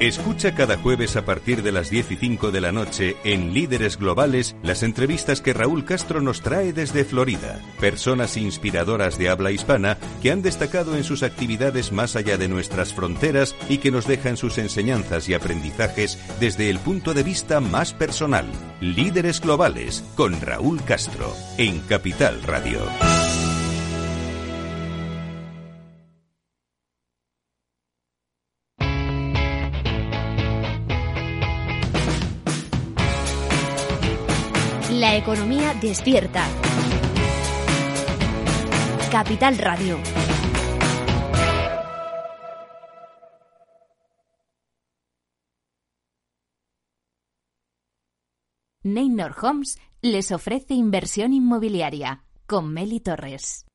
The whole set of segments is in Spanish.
Escucha cada jueves a partir de las 10 y 5 de la noche en Líderes Globales las entrevistas que Raúl Castro nos trae desde Florida. Personas inspiradoras de habla hispana que han destacado en sus actividades más allá de nuestras fronteras y que nos dejan sus enseñanzas y aprendizajes desde el punto de vista más personal. Líderes Globales con Raúl Castro en Capital Radio. Economía despierta. Capital Radio. Neynor Homes les ofrece inversión inmobiliaria con Meli Torres.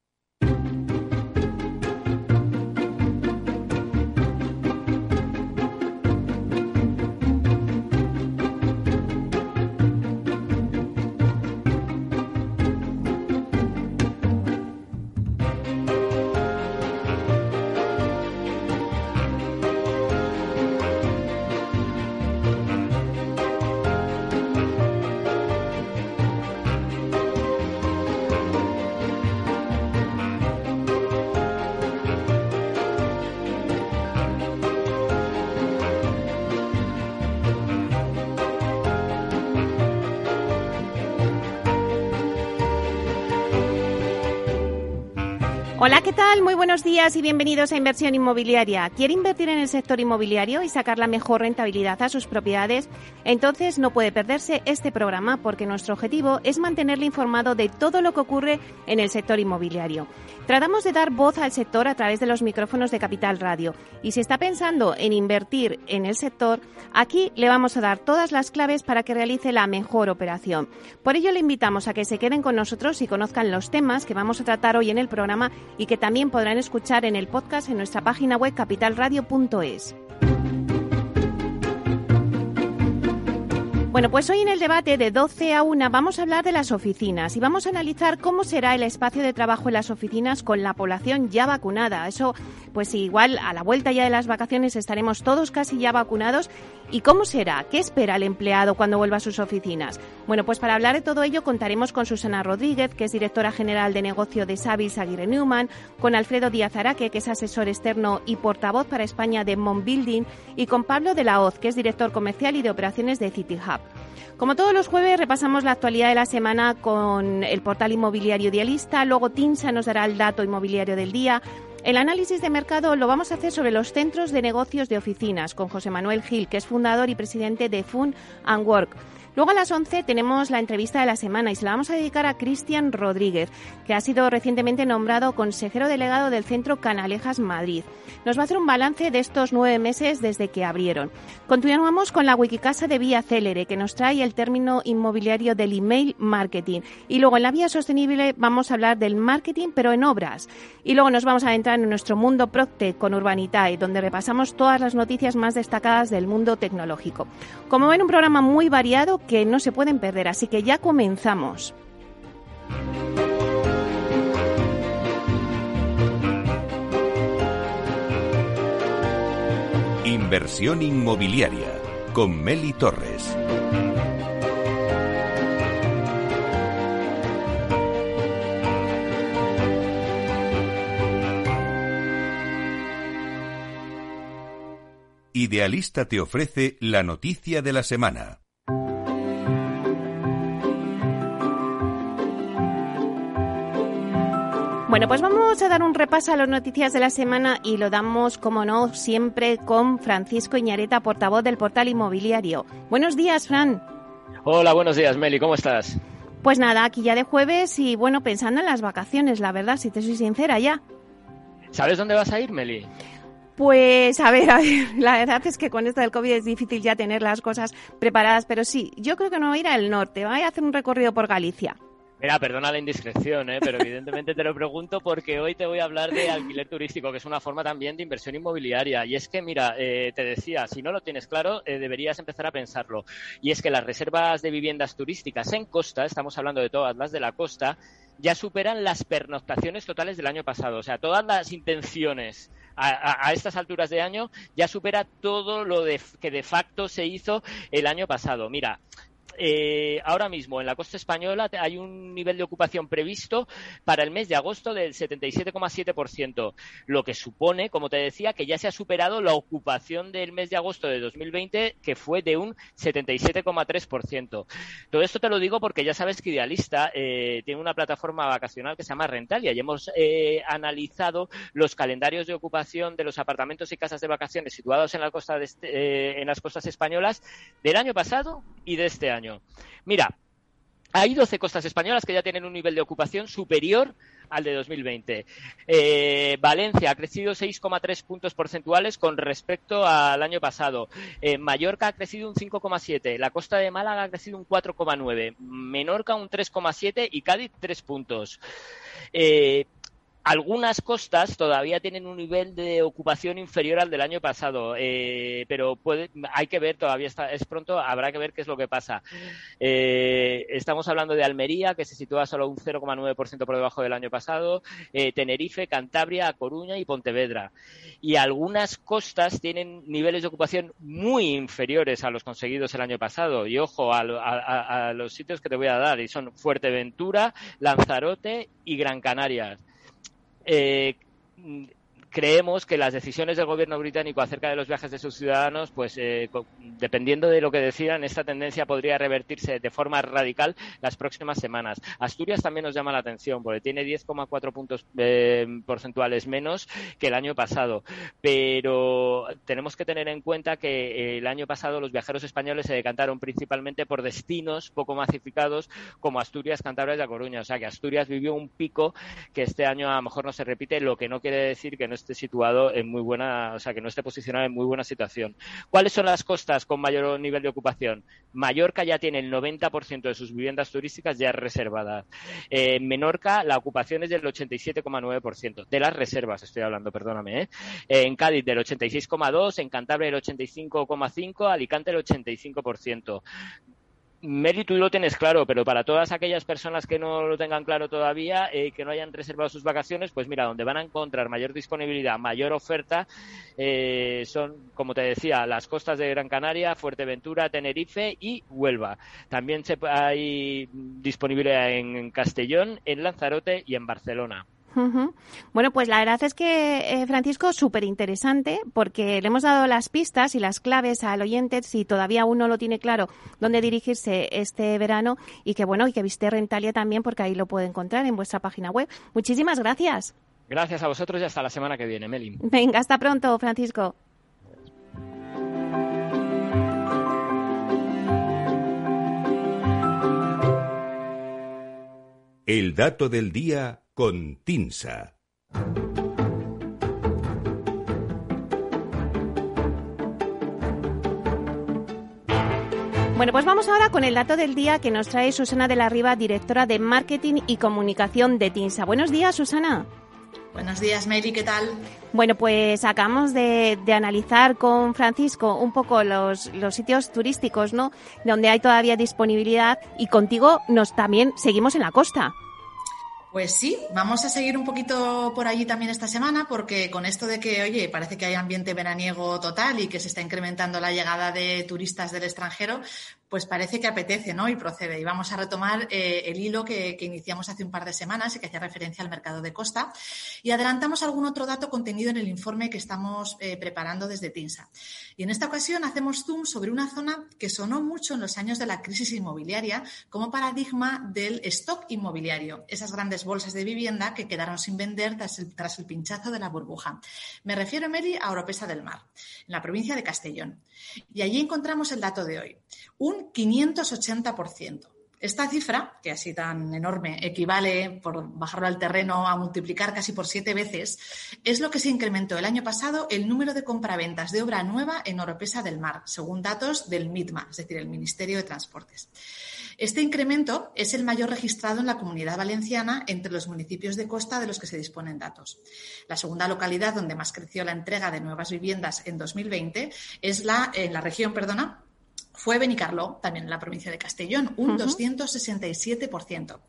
Hola, ¿qué tal? Muy buenos días y bienvenidos a Inversión Inmobiliaria. ¿Quiere invertir en el sector inmobiliario y sacar la mejor rentabilidad a sus propiedades? Entonces no puede perderse este programa porque nuestro objetivo es mantenerle informado de todo lo que ocurre en el sector inmobiliario. Tratamos de dar voz al sector a través de los micrófonos de Capital Radio y si está pensando en invertir en el sector, aquí le vamos a dar todas las claves para que realice la mejor operación. Por ello le invitamos a que se queden con nosotros y conozcan los temas que vamos a tratar hoy en el programa y que también podrán escuchar en el podcast en nuestra página web capitalradio.es. Bueno, pues hoy en el debate de 12 a 1 vamos a hablar de las oficinas y vamos a analizar cómo será el espacio de trabajo en las oficinas con la población ya vacunada. Eso, pues igual a la vuelta ya de las vacaciones estaremos todos casi ya vacunados. ¿Y cómo será? ¿Qué espera el empleado cuando vuelva a sus oficinas? Bueno, pues para hablar de todo ello contaremos con Susana Rodríguez, que es directora general de negocio de Savis Aguirre Newman, con Alfredo Díaz Araque, que es asesor externo y portavoz para España de Mon Building, y con Pablo de la Hoz, que es director comercial y de operaciones de City Hub. Como todos los jueves, repasamos la actualidad de la semana con el portal inmobiliario Idealista, luego Tinsa nos dará el dato inmobiliario del día. El análisis de mercado lo vamos a hacer sobre los centros de negocios de oficinas con José Manuel Gil, que es fundador y presidente de Fun and Work. Luego a las 11 tenemos la entrevista de la semana y se la vamos a dedicar a Cristian Rodríguez, que ha sido recientemente nombrado consejero delegado del Centro Canalejas Madrid. Nos va a hacer un balance de estos nueve meses desde que abrieron. Continuamos con la Wikicasa de Vía Célere, que nos trae el término inmobiliario del email marketing. Y luego en la vía sostenible vamos a hablar del marketing, pero en obras. Y luego nos vamos a entrar en nuestro mundo Procte con Urbanitae, donde repasamos todas las noticias más destacadas del mundo tecnológico. Como ven, un programa muy variado que no se pueden perder, así que ya comenzamos. Inversión inmobiliaria con Meli Torres. Idealista te ofrece la noticia de la semana. Bueno, pues vamos a dar un repaso a las noticias de la semana y lo damos, como no, siempre con Francisco Iñareta, portavoz del portal inmobiliario. Buenos días, Fran. Hola, buenos días, Meli, ¿cómo estás? Pues nada, aquí ya de jueves y bueno, pensando en las vacaciones, la verdad, si te soy sincera ya. ¿Sabes dónde vas a ir, Meli? Pues a ver, a ver, la verdad es que con esto del COVID es difícil ya tener las cosas preparadas, pero sí, yo creo que no voy a ir al norte, voy a hacer un recorrido por Galicia. Mira, perdona la indiscreción, ¿eh? pero evidentemente te lo pregunto porque hoy te voy a hablar de alquiler turístico, que es una forma también de inversión inmobiliaria. Y es que, mira, eh, te decía, si no lo tienes claro, eh, deberías empezar a pensarlo. Y es que las reservas de viviendas turísticas en costa, estamos hablando de todas las de la costa, ya superan las pernoctaciones totales del año pasado. O sea, todas las intenciones a, estas alturas de año ya supera todo lo que de facto se hizo el año pasado. Mira, eh, ahora mismo en la costa española hay un nivel de ocupación previsto para el mes de agosto del 77,7%, lo que supone, como te decía, que ya se ha superado la ocupación del mes de agosto de 2020, que fue de un 77,3%. Todo esto te lo digo porque ya sabes que Idealista eh, tiene una plataforma vacacional que se llama Rentalia y hemos eh, analizado los calendarios de ocupación de los apartamentos y casas de vacaciones situados en, la costa este, en las costas españolas del año pasado y de este año. Mira, hay 12 costas españolas que ya tienen un nivel de ocupación superior al de 2020. Eh, Valencia ha crecido 6,3 puntos porcentuales con respecto al año pasado. Eh, Mallorca ha crecido un 5,7. La costa de Málaga ha crecido un 4,9. Menorca un 3,7 y Cádiz 3 puntos. Eh, algunas costas todavía tienen un nivel de ocupación inferior al del año pasado, eh, pero puede, hay que ver, todavía está, es pronto, habrá que ver qué es lo que pasa. Eh, estamos hablando de Almería, que se sitúa solo un 0,9% por debajo del año pasado, eh, Tenerife, Cantabria, Coruña y Pontevedra. Y algunas costas tienen niveles de ocupación muy inferiores a los conseguidos el año pasado. Y ojo a, a los sitios que te voy a dar, y son Fuerteventura, Lanzarote y Gran Canaria eh, creemos que las decisiones del gobierno británico acerca de los viajes de sus ciudadanos, pues eh, dependiendo de lo que decidan, esta tendencia podría revertirse de forma radical las próximas semanas. Asturias también nos llama la atención porque tiene 10,4 puntos eh, porcentuales menos que el año pasado, pero tenemos que tener en cuenta que el año pasado los viajeros españoles se decantaron principalmente por destinos poco masificados como Asturias, Cantabria y La Coruña, o sea que Asturias vivió un pico que este año a lo mejor no se repite, lo que no quiere decir que no esté situado en muy buena, o sea, que no esté posicionado en muy buena situación. ¿Cuáles son las costas con mayor nivel de ocupación? Mallorca ya tiene el 90% de sus viviendas turísticas ya reservadas. en Menorca la ocupación es del 87,9%. De las reservas estoy hablando, perdóname. ¿eh? En Cádiz del 86,2%, en Cantabria el 85,5%, Alicante el 85%. Mary, tú lo tienes claro, pero para todas aquellas personas que no lo tengan claro todavía, eh, que no hayan reservado sus vacaciones, pues mira, donde van a encontrar mayor disponibilidad, mayor oferta, eh, son, como te decía, las costas de Gran Canaria, Fuerteventura, Tenerife y Huelva. También se, hay disponibilidad en Castellón, en Lanzarote y en Barcelona. Bueno, pues la verdad es que, eh, Francisco, súper interesante porque le hemos dado las pistas y las claves al oyente si todavía uno lo tiene claro dónde dirigirse este verano y que, bueno, y que visite Rentalia también porque ahí lo puede encontrar en vuestra página web. Muchísimas gracias. Gracias a vosotros y hasta la semana que viene, Meli. Venga, hasta pronto, Francisco. El dato del día con Tinsa. Bueno, pues vamos ahora con el dato del día que nos trae Susana de la Riva, directora de Marketing y Comunicación de TINSA. Buenos días, Susana. Buenos días, Mary, ¿qué tal? Bueno, pues acabamos de, analizar con Francisco un poco los, los, sitios turísticos, ¿no? Donde hay todavía disponibilidad y contigo nos también seguimos en la costa. Pues sí, vamos a seguir un poquito por allí también esta semana, porque con esto de que, oye, parece que hay ambiente veraniego total y que se está incrementando la llegada de turistas del extranjero, Pues parece que apetece, ¿no? Y procede. Y vamos a retomar eh, el hilo que, iniciamos hace un par de semanas y que hacía referencia al mercado de costa. Y adelantamos algún otro dato contenido en el informe que estamos eh, preparando desde TINSA. Y en esta ocasión hacemos zoom sobre una zona que sonó mucho en los años de la crisis inmobiliaria como paradigma del stock inmobiliario, esas grandes bolsas de vivienda que quedaron sin vender tras el, tras el pinchazo de la burbuja. Me refiero, Meli, a Oropesa del Mar, en la provincia de Castellón. Y allí encontramos el dato de hoy. Un 580%. Esta cifra, que así tan enorme, equivale, por bajarlo al terreno, a multiplicar casi por siete veces, es lo que se incrementó el año pasado el número de compraventas de obra nueva en Oropesa del Mar, según datos del MITMA, es decir, el Ministerio de Transportes. Este incremento es el mayor registrado en la comunidad valenciana entre los municipios de costa de los que se disponen datos. La segunda localidad donde más creció la entrega de nuevas viviendas en 2020 es la, en la región, perdona, fue Benicarló, también en la provincia de Castellón, un 267%.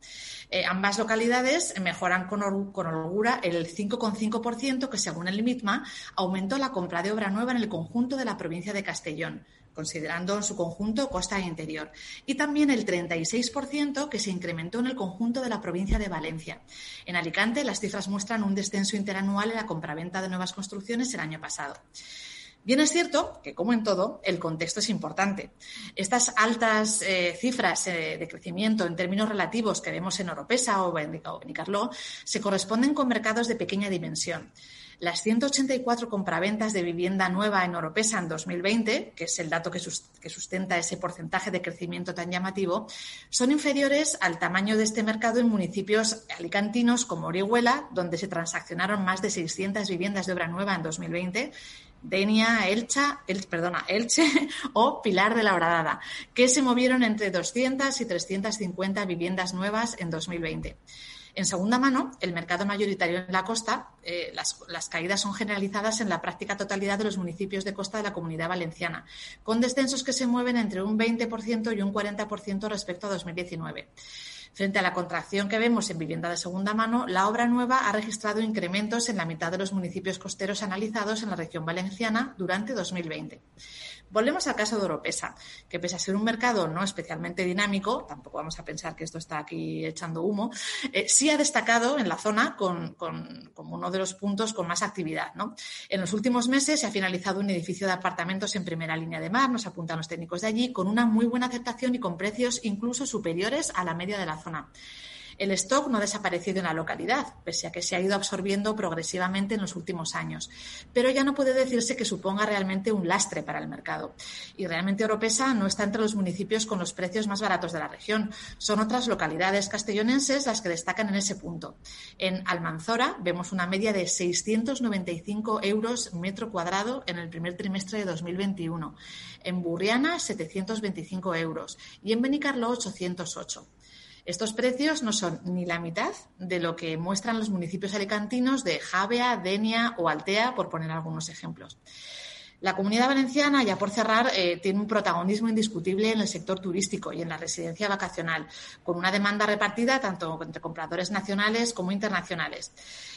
Eh, ambas localidades mejoran con, holgura el 5,5% que, según el MITMA, aumentó la compra de obra nueva en el conjunto de la provincia de Castellón, considerando en su conjunto costa e interior, y también el 36% que se incrementó en el conjunto de la provincia de Valencia. En Alicante, las cifras muestran un descenso interanual en la compraventa de nuevas construcciones el año pasado. Bien es cierto que, como en todo, el contexto es importante. Estas altas eh, cifras eh, de crecimiento en términos relativos que vemos en Oropesa o en se corresponden con mercados de pequeña dimensión. Las 184 compraventas de vivienda nueva en Oropesa en 2020, que es el dato que, sustenta ese porcentaje de crecimiento tan llamativo, son inferiores al tamaño de este mercado en municipios alicantinos como Orihuela, donde se transaccionaron más de 600 viviendas de obra nueva en 2020, Denia, Elcha, El, perdona, Elche o Pilar de la Horadada, que se movieron entre 200 y 350 viviendas nuevas en 2020. En segunda mano, el mercado mayoritario en la costa, eh, las, las, caídas son generalizadas en la práctica totalidad de los municipios de costa de la comunidad valenciana, con descensos que se mueven entre un 20% y un 40% respecto a 2019. Frente a la contracción que vemos en vivienda de segunda mano, la obra nueva ha registrado incrementos en la mitad de los municipios costeros analizados en la región valenciana durante 2020. Volvemos al caso de Oropesa, que pese a ser un mercado no especialmente dinámico, tampoco vamos a pensar que esto está aquí echando humo, eh, sí ha destacado en la zona con, como uno de los puntos con más actividad. En los últimos meses se ha finalizado un edificio de apartamentos en primera línea de mar, nos apuntan los técnicos de allí, con una muy buena aceptación y con precios incluso superiores a la media de la zona. El stock no ha desaparecido en la localidad, pese a que se ha ido absorbiendo progresivamente en los últimos años, pero ya no puede decirse que suponga realmente un lastre para el mercado. Y realmente Oropesa no está entre los municipios con los precios más baratos de la región. Son otras localidades castellonenses las que destacan en ese punto. En Almanzora vemos una media de 695 euros metro cuadrado en el primer trimestre de 2021. En Burriana, 725 euros. Y en Benicarlo, 808. Estos precios no son ni la mitad de lo que muestran los municipios alicantinos de Javea, Denia o Altea, por poner algunos ejemplos. La comunidad valenciana, ya por cerrar, eh, tiene un protagonismo indiscutible en el sector turístico y en la residencia vacacional, con una demanda repartida tanto entre compradores nacionales como internacionales.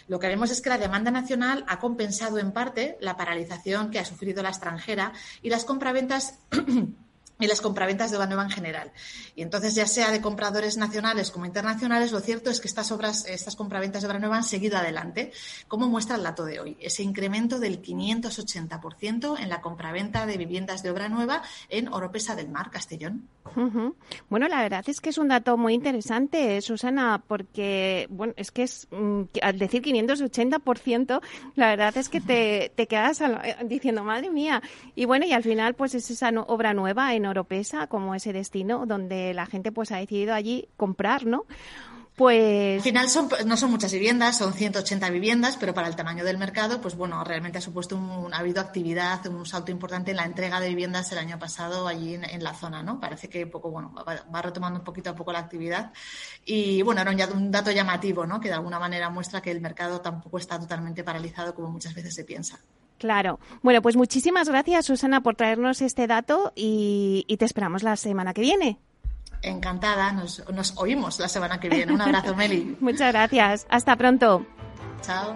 Lo que vemos es que la demanda nacional ha compensado en parte la paralización que ha sufrido la extranjera y las compraventas y las compraventas de obra nueva en general. Y entonces, ya sea de compradores nacionales como internacionales, lo cierto es que estas obras, estas compraventas de obra nueva han seguido adelante, como muestra el dato de hoy, ese incremento del 580% en la compraventa de viviendas de obra nueva en Oropesa del Mar, Castellón. Bueno, la verdad es que es un dato muy interesante, Susana, porque, bueno, es que es, mm, al decir 580%, la verdad es que te, te quedas eh, diciendo, madre mía. Y bueno, y al final, pues es esa obra nueva en Como ese destino donde la gente pues ha decidido allí comprar, ¿no? Pues... Al final son, no son muchas viviendas, son 180 viviendas, pero para el tamaño del mercado, pues bueno, realmente ha supuesto un, ha habido actividad, un salto importante en la entrega de viviendas el año pasado allí en, la zona, ¿no? Parece que poco, bueno, va, retomando un poquito a poco la actividad. Y bueno, era un, un dato llamativo, ¿no? Que de alguna manera muestra que el mercado tampoco está totalmente paralizado como muchas veces se piensa. Claro. Bueno, pues muchísimas gracias, Susana, por traernos este dato y, te esperamos la semana que viene. Encantada, nos, nos oímos la semana que viene. Un abrazo, Meli. Muchas gracias. Hasta pronto. Chao.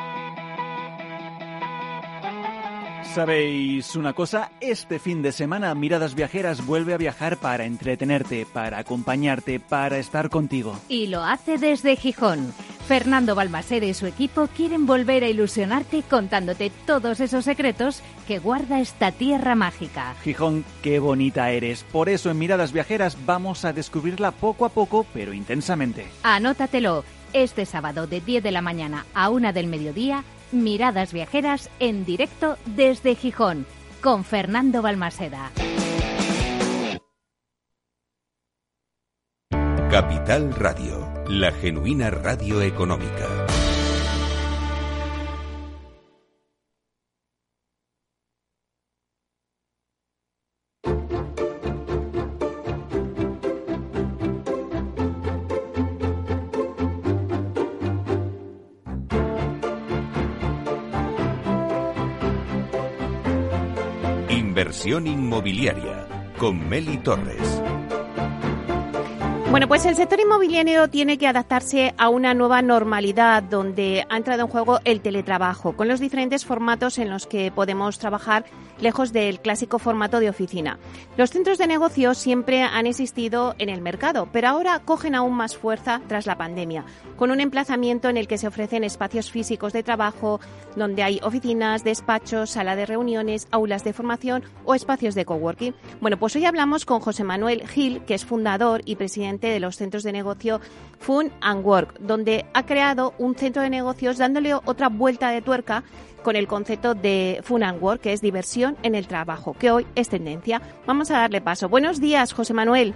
¿Sabéis una cosa? Este fin de semana Miradas Viajeras vuelve a viajar para entretenerte, para acompañarte, para estar contigo. Y lo hace desde Gijón. Fernando Balmaceda y su equipo quieren volver a ilusionarte contándote todos esos secretos que guarda esta tierra mágica. Gijón, qué bonita eres. Por eso en Miradas Viajeras vamos a descubrirla poco a poco, pero intensamente. Anótatelo. Este sábado de 10 de la mañana a 1 del mediodía Miradas Viajeras en directo desde Gijón con Fernando Balmaseda. Capital Radio, la genuina radio económica. Inmobiliaria con Meli Torres. Bueno, pues el sector inmobiliario tiene que adaptarse a una nueva normalidad donde ha entrado en juego el teletrabajo, con los diferentes formatos en los que podemos trabajar lejos del clásico formato de oficina. Los centros de negocio siempre han existido en el mercado, pero ahora cogen aún más fuerza tras la pandemia, con un emplazamiento en el que se ofrecen espacios físicos de trabajo, donde hay oficinas, despachos, sala de reuniones, aulas de formación o espacios de coworking. Bueno, pues hoy hablamos con José Manuel Gil, que es fundador y presidente de los centros de negocio Fun and Work, donde ha creado un centro de negocios dándole otra vuelta de tuerca con el concepto de Fun and Work, que es diversión en el trabajo, que hoy es tendencia. Vamos a darle paso. Buenos días, José Manuel.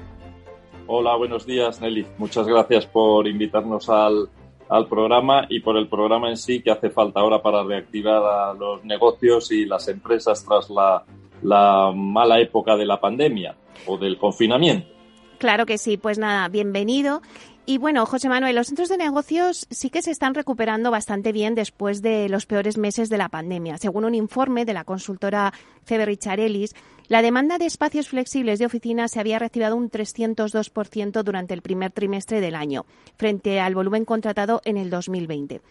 Hola, buenos días, Nelly. Muchas gracias por invitarnos al, al programa y por el programa en sí que hace falta ahora para reactivar a los negocios y las empresas tras la, la mala época de la pandemia o del confinamiento. Claro que sí, pues nada, bienvenido. Y bueno, José Manuel, los centros de negocios sí que se están recuperando bastante bien después de los peores meses de la pandemia. Según un informe de la consultora CB Richarellis, la demanda de espacios flexibles de oficinas se había reactivado un 302% durante el primer trimestre del año, frente al volumen contratado en el 2020.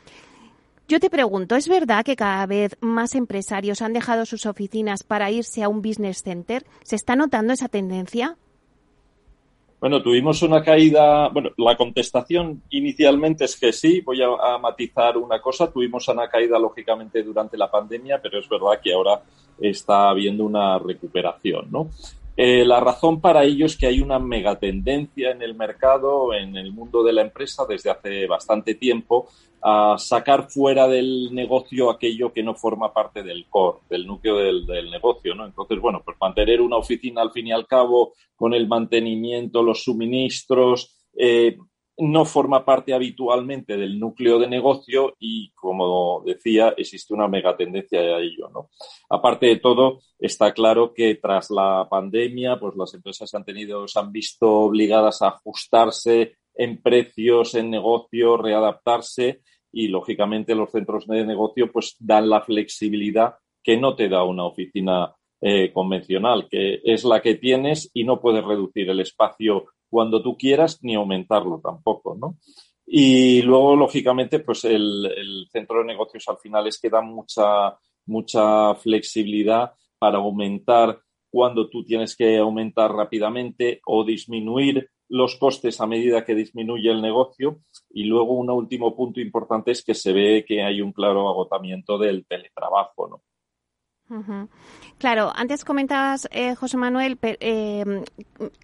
Yo te pregunto, ¿es verdad que cada vez más empresarios han dejado sus oficinas para irse a un business center? ¿Se está notando esa tendencia? Bueno, tuvimos una caída. Bueno, la contestación inicialmente es que sí. Voy a, matizar una cosa. Tuvimos una caída, lógicamente, durante la pandemia, pero es verdad que ahora está habiendo una recuperación, ¿no? Eh, la razón para ello es que hay una megatendencia en el mercado, en el mundo de la empresa, desde hace bastante tiempo, a sacar fuera del negocio aquello que no forma parte del core, del núcleo del, negocio, ¿no? Entonces, bueno, pues mantener una oficina al fin y al cabo con el mantenimiento, los suministros, eh, no forma parte habitualmente del núcleo de negocio y, como decía, existe una megatendencia a ello, ¿no? Aparte de todo, está claro que tras la pandemia, pues las empresas han tenido, se han visto obligadas a ajustarse en precios, en negocio, readaptarse y, lógicamente, los centros de negocio pues dan la flexibilidad que no te da una oficina eh, convencional, que es la que tienes y no puedes reducir el espacio cuando tú quieras ni aumentarlo tampoco, ¿no? Y luego, lógicamente, pues el, centro de negocios al final es que da mucha, mucha flexibilidad para aumentar cuando tú tienes que aumentar rápidamente o disminuir los costes a medida que disminuye el negocio. Y luego un último punto importante es que se ve que hay un claro agotamiento del teletrabajo, ¿no? Claro, antes comentabas, eh, José Manuel, eh,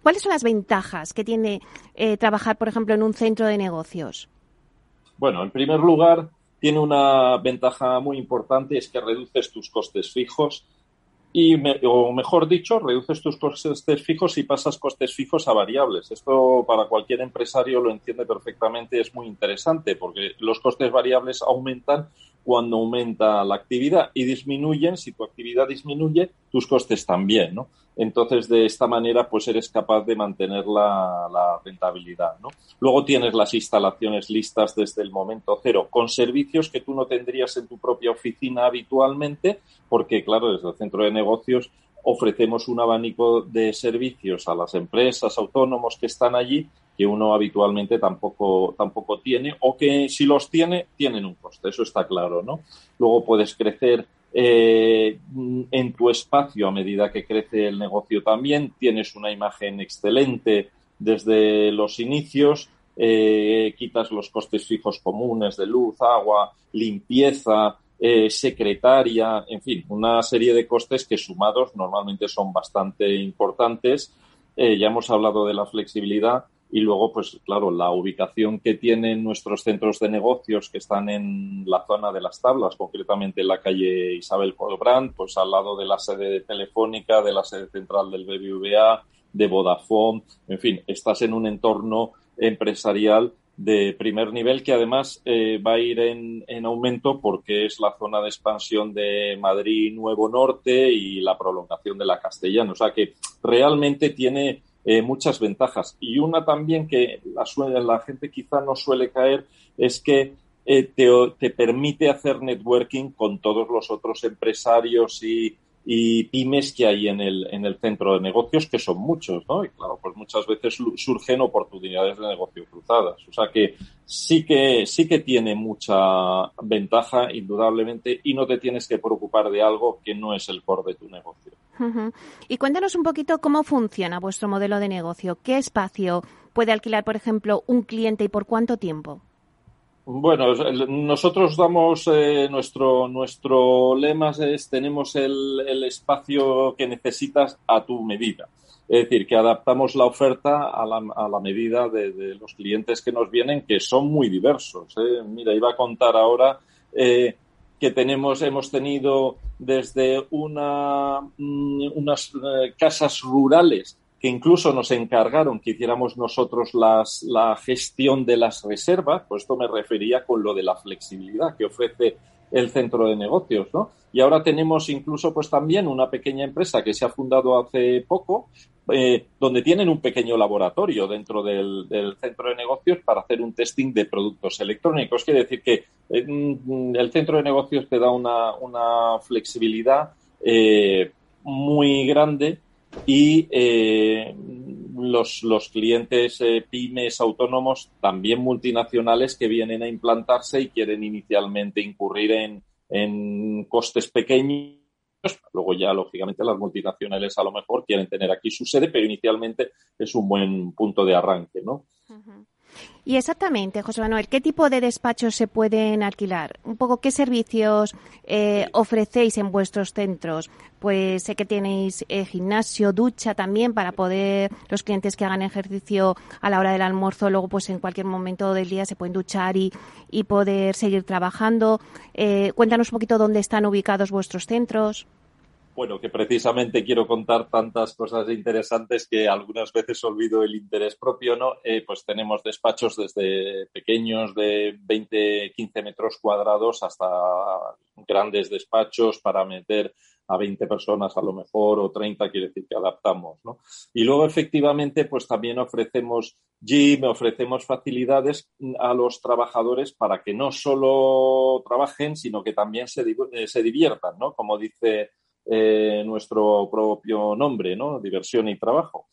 ¿cuáles son las ventajas que tiene eh, trabajar, por ejemplo, en un centro de negocios? Bueno, en primer lugar, tiene una ventaja muy importante, es que reduces tus costes fijos y, o mejor dicho, reduces tus costes fijos y pasas costes fijos a variables. Esto para cualquier empresario lo entiende perfectamente, es muy interesante porque los costes variables aumentan cuando aumenta la actividad y disminuyen, si tu actividad disminuye, tus costes también, ¿no? Entonces, de esta manera, pues eres capaz de mantener la, rentabilidad, ¿no? Luego tienes las instalaciones listas desde el momento cero, con servicios que tú no tendrías en tu propia oficina habitualmente, porque, claro, desde el centro de negocios ofrecemos un abanico de servicios a las empresas, autónomos que están allí que uno habitualmente tampoco, tampoco tiene o que si los tiene, tienen un coste, eso está claro, ¿no? Luego puedes crecer eh, en tu espacio a medida que crece el negocio también, tienes una imagen excelente desde los inicios, eh, quitas los costes fijos comunes de luz, agua, limpieza, eh, secretaria, en fin, una serie de costes que sumados normalmente son bastante importantes. ya hemos hablado de la flexibilidad y luego, pues claro, la ubicación que tienen nuestros centros de negocios que están en la zona de las tablas, concretamente en la calle Isabel Colbrand, pues al lado de la sede de Telefónica, de la sede central del BBVA, de Vodafone, en fin, estás en un entorno empresarial de primer nivel que además eh, va a ir en, en, aumento porque es la zona de expansión de Madrid Nuevo Norte y la prolongación de la Castellana. O sea que realmente tiene eh, muchas ventajas. Y una también que la, la gente quizá no suele caer es que eh, te, te, permite hacer networking con todos los otros empresarios y, y pymes que hay en el, en el centro de negocios, que son muchos, ¿no? Y claro, pues muchas veces surgen oportunidades de negocio cruzadas. O sea que sí que, sí que tiene mucha ventaja, indudablemente, y no te tienes que preocupar de algo que no es el core de tu negocio. Y cuéntanos un poquito cómo funciona vuestro modelo de negocio. ¿Qué espacio puede alquilar, por ejemplo, un cliente y por cuánto tiempo? Bueno, nosotros damos eh, nuestro nuestro lema es tenemos el, espacio que necesitas a tu medida. Es decir, que adaptamos la oferta a la, a la medida de, los clientes que nos vienen, que son muy diversos. ¿eh? Mira, iba a contar ahora eh, que tenemos, hemos tenido desde una, mm, unas casas rurales que incluso nos encargaron que hiciéramos nosotros las, la gestión de las reservas, pues esto me refería con lo de la flexibilidad que ofrece el centro de negocios, ¿no? Y ahora tenemos incluso pues también una pequeña empresa que se ha fundado hace poco, eh, donde tienen un pequeño laboratorio dentro del, centro de negocios para hacer un testing de productos electrónicos. Quiere decir que eh, mm, el centro de negocios te da una, flexibilidad eh, muy grande y eh, los, los, clientes eh, pymes autónomos, también multinacionales, que vienen a implantarse y quieren inicialmente incurrir en, en costes pequeños. Luego ya, lógicamente, las multinacionales a lo mejor quieren tener aquí su sede, pero inicialmente es un buen punto de arranque, ¿no? Y exactamente, José Manuel, ¿qué tipo de despachos se pueden alquilar? Un poco qué servicios eh, ofrecéis en vuestros centros. Pues sé que tenéis eh, gimnasio, ducha también para poder los clientes que hagan ejercicio a la hora del almuerzo, luego pues en cualquier momento del día se pueden duchar y, poder seguir trabajando. Eh, cuéntanos un poquito dónde están ubicados vuestros centros bueno, que precisamente quiero contar tantas cosas interesantes que algunas veces olvido el interés propio, ¿no? Eh, pues tenemos despachos desde pequeños de 20, 15 metros cuadrados hasta grandes despachos para meter a 20 personas a lo mejor o 30, quiere decir que adaptamos, ¿no? Y luego efectivamente pues también ofrecemos gym, ofrecemos facilidades a los trabajadores para que no solo trabajen, sino que también se, se diviertan, ¿no? Como dice eh, nuestro propio nombre, ¿no? Diversión y trabajo.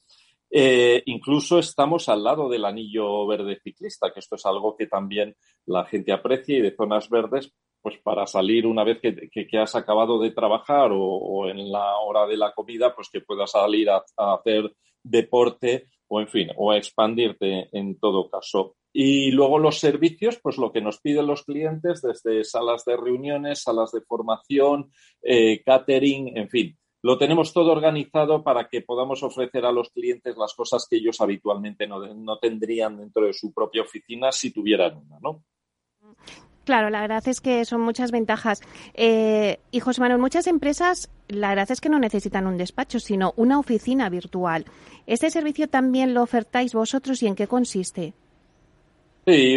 Eh, incluso estamos al lado del anillo verde ciclista, que esto es algo que también la gente aprecia y de zonas verdes, pues para salir una vez que, has acabado de trabajar o, en la hora de la comida, pues que puedas salir a hacer deporte o en fin, o a expandirte en todo caso. Y luego los servicios, pues lo que nos piden los clientes desde salas de reuniones, salas de formación, eh, catering, en fin. Lo tenemos todo organizado para que podamos ofrecer a los clientes las cosas que ellos habitualmente no, no tendrían dentro de su propia oficina si tuvieran una, ¿no? Claro, la verdad es que son muchas ventajas. Eh, y José Manuel, muchas empresas, la verdad es que no necesitan un despacho, sino una oficina virtual. ¿Este servicio también lo ofertáis vosotros y en qué consiste? Sí,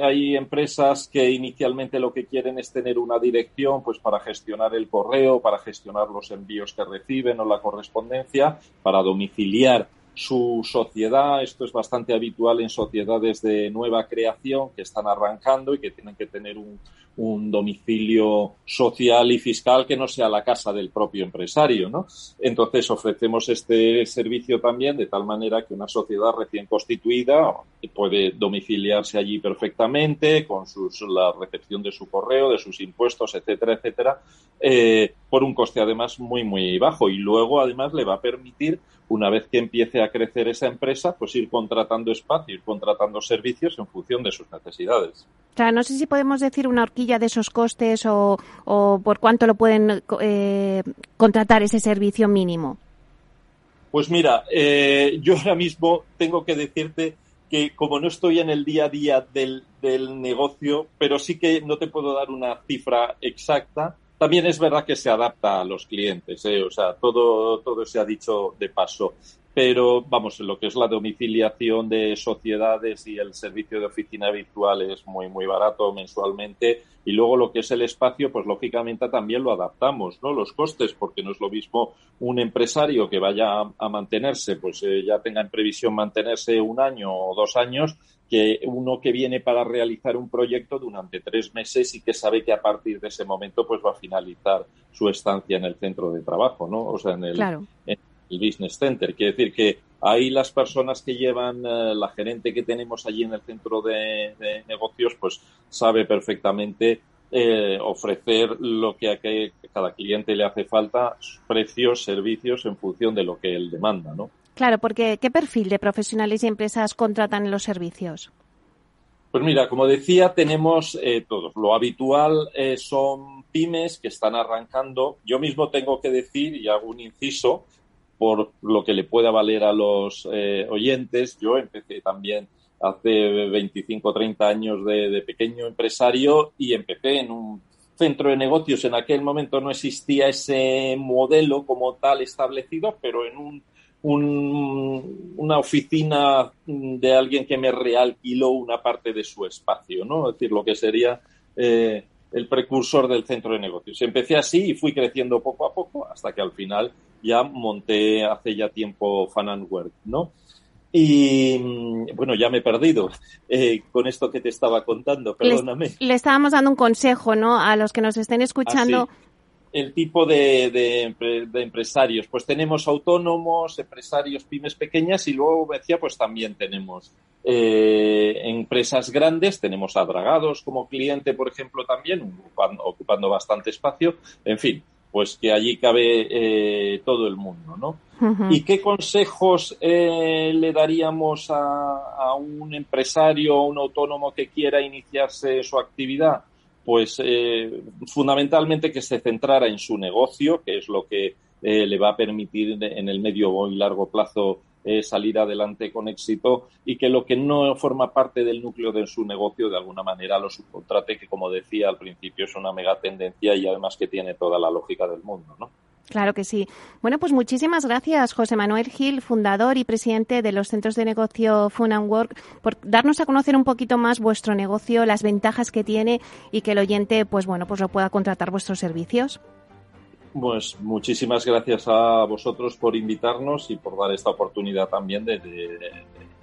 hay, empresas que inicialmente lo que quieren es tener una dirección pues para gestionar el correo, para gestionar los envíos que reciben o la correspondencia, para domiciliar su sociedad. Esto es bastante habitual en sociedades de nueva creación que están arrancando y que tienen que tener un, domicilio social y fiscal que no sea la casa del propio empresario, ¿no? Entonces ofrecemos este servicio también de tal manera que una sociedad recién constituida puede domiciliarse allí perfectamente con sus, la recepción de su correo, de sus impuestos, etcétera, etcétera, eh, por un coste además muy, muy bajo y luego además le va a permitir una vez que empiece a crecer esa empresa, pues ir contratando espacio, ir contratando servicios en función de sus necesidades. Claro, no sé si podemos decir una horquilla de esos costes o, por cuánto lo pueden eh, contratar ese servicio mínimo. Pues mira, eh, yo ahora mismo tengo que decirte que como no estoy en el día a día del, del negocio, pero sí que no te puedo dar una cifra exacta, también es verdad que se adapta a los clientes, ¿eh? o sea, todo, todo se ha dicho de paso. Pero, vamos, lo que es la domiciliación de sociedades y el servicio de oficina virtual es muy, muy barato mensualmente. Y luego lo que es el espacio, pues lógicamente también lo adaptamos, ¿no? Los costes, porque no es lo mismo un empresario que vaya a, mantenerse, pues eh, ya tenga en previsión mantenerse un año o dos años, que uno que viene para realizar un proyecto durante tres meses y que sabe que a partir de ese momento pues va a finalizar su estancia en el centro de trabajo, ¿no? O sea, en el, business center. Quiere decir que ahí las personas que llevan, eh, la gerente que tenemos allí en el centro de, negocios, pues sabe perfectamente eh, ofrecer lo que a cada cliente le hace falta, precios, servicios en función de lo que él demanda, ¿no? Claro, porque ¿qué perfil de profesionales y empresas contratan los servicios? Pues mira, como decía, tenemos eh, todos. Lo habitual eh, son pymes que están arrancando. Yo mismo tengo que decir, y hago un inciso, por lo que le pueda valer a los eh, oyentes, yo empecé también hace 25 o 30 años de, de pequeño empresario y empecé en un centro de negocios. En aquel momento no existía ese modelo como tal establecido, pero en un una oficina de alguien que me realquiló una parte de su espacio, ¿no? Es decir, lo que sería eh, el precursor del centro de negocios. Empecé así y fui creciendo poco a poco hasta que al final ya monté hace ya tiempo Fan and Work, ¿no? Y bueno, ya me he perdido eh, con esto que te estaba contando, perdóname. Le, estábamos dando un consejo, ¿no? A los que nos estén escuchando. Ah, el tipo de, de, empresarios. Pues tenemos autónomos, empresarios, pymes pequeñas y luego, decía, pues también tenemos eh, empresas grandes, tenemos adragados como cliente, por ejemplo, también, ocupando, bastante espacio. En fin, pues que allí cabe eh, todo el mundo, ¿no? ¿Y qué consejos eh, le daríamos a, a un empresario o un autónomo que quiera iniciarse su actividad? Pues eh, fundamentalmente que se centrara en su negocio, que es lo que eh, le va a permitir en el medio y largo plazo eh, salir adelante con éxito y que lo que no forma parte del núcleo de su negocio de alguna manera lo subcontrate, que como decía al principio es una mega tendencia y además que tiene toda la lógica del mundo, ¿no? Claro que sí. Bueno, pues muchísimas gracias, José Manuel Gil, fundador y presidente de los centros de negocio Fun and Work, por darnos a conocer un poquito más vuestro negocio, las ventajas que tiene y que el oyente, pues bueno, pues lo pueda contratar vuestros servicios. Pues muchísimas gracias a vosotros por invitarnos y por dar esta oportunidad también de,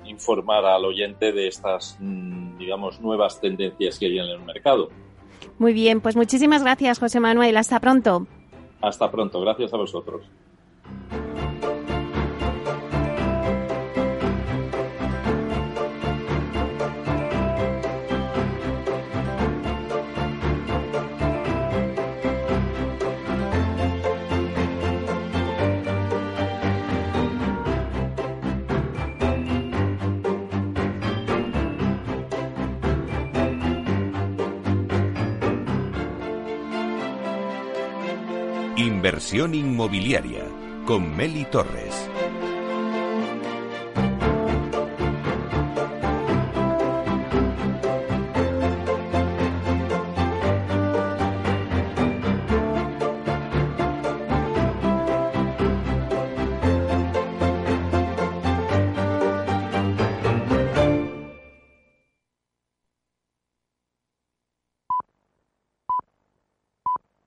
informar al oyente de estas, mm, digamos, nuevas tendencias que hay en el mercado. Muy bien, pues muchísimas gracias, José Manuel. Hasta pronto. Hasta pronto, gracias a vosotros. Inversión inmobiliaria con Meli Torres.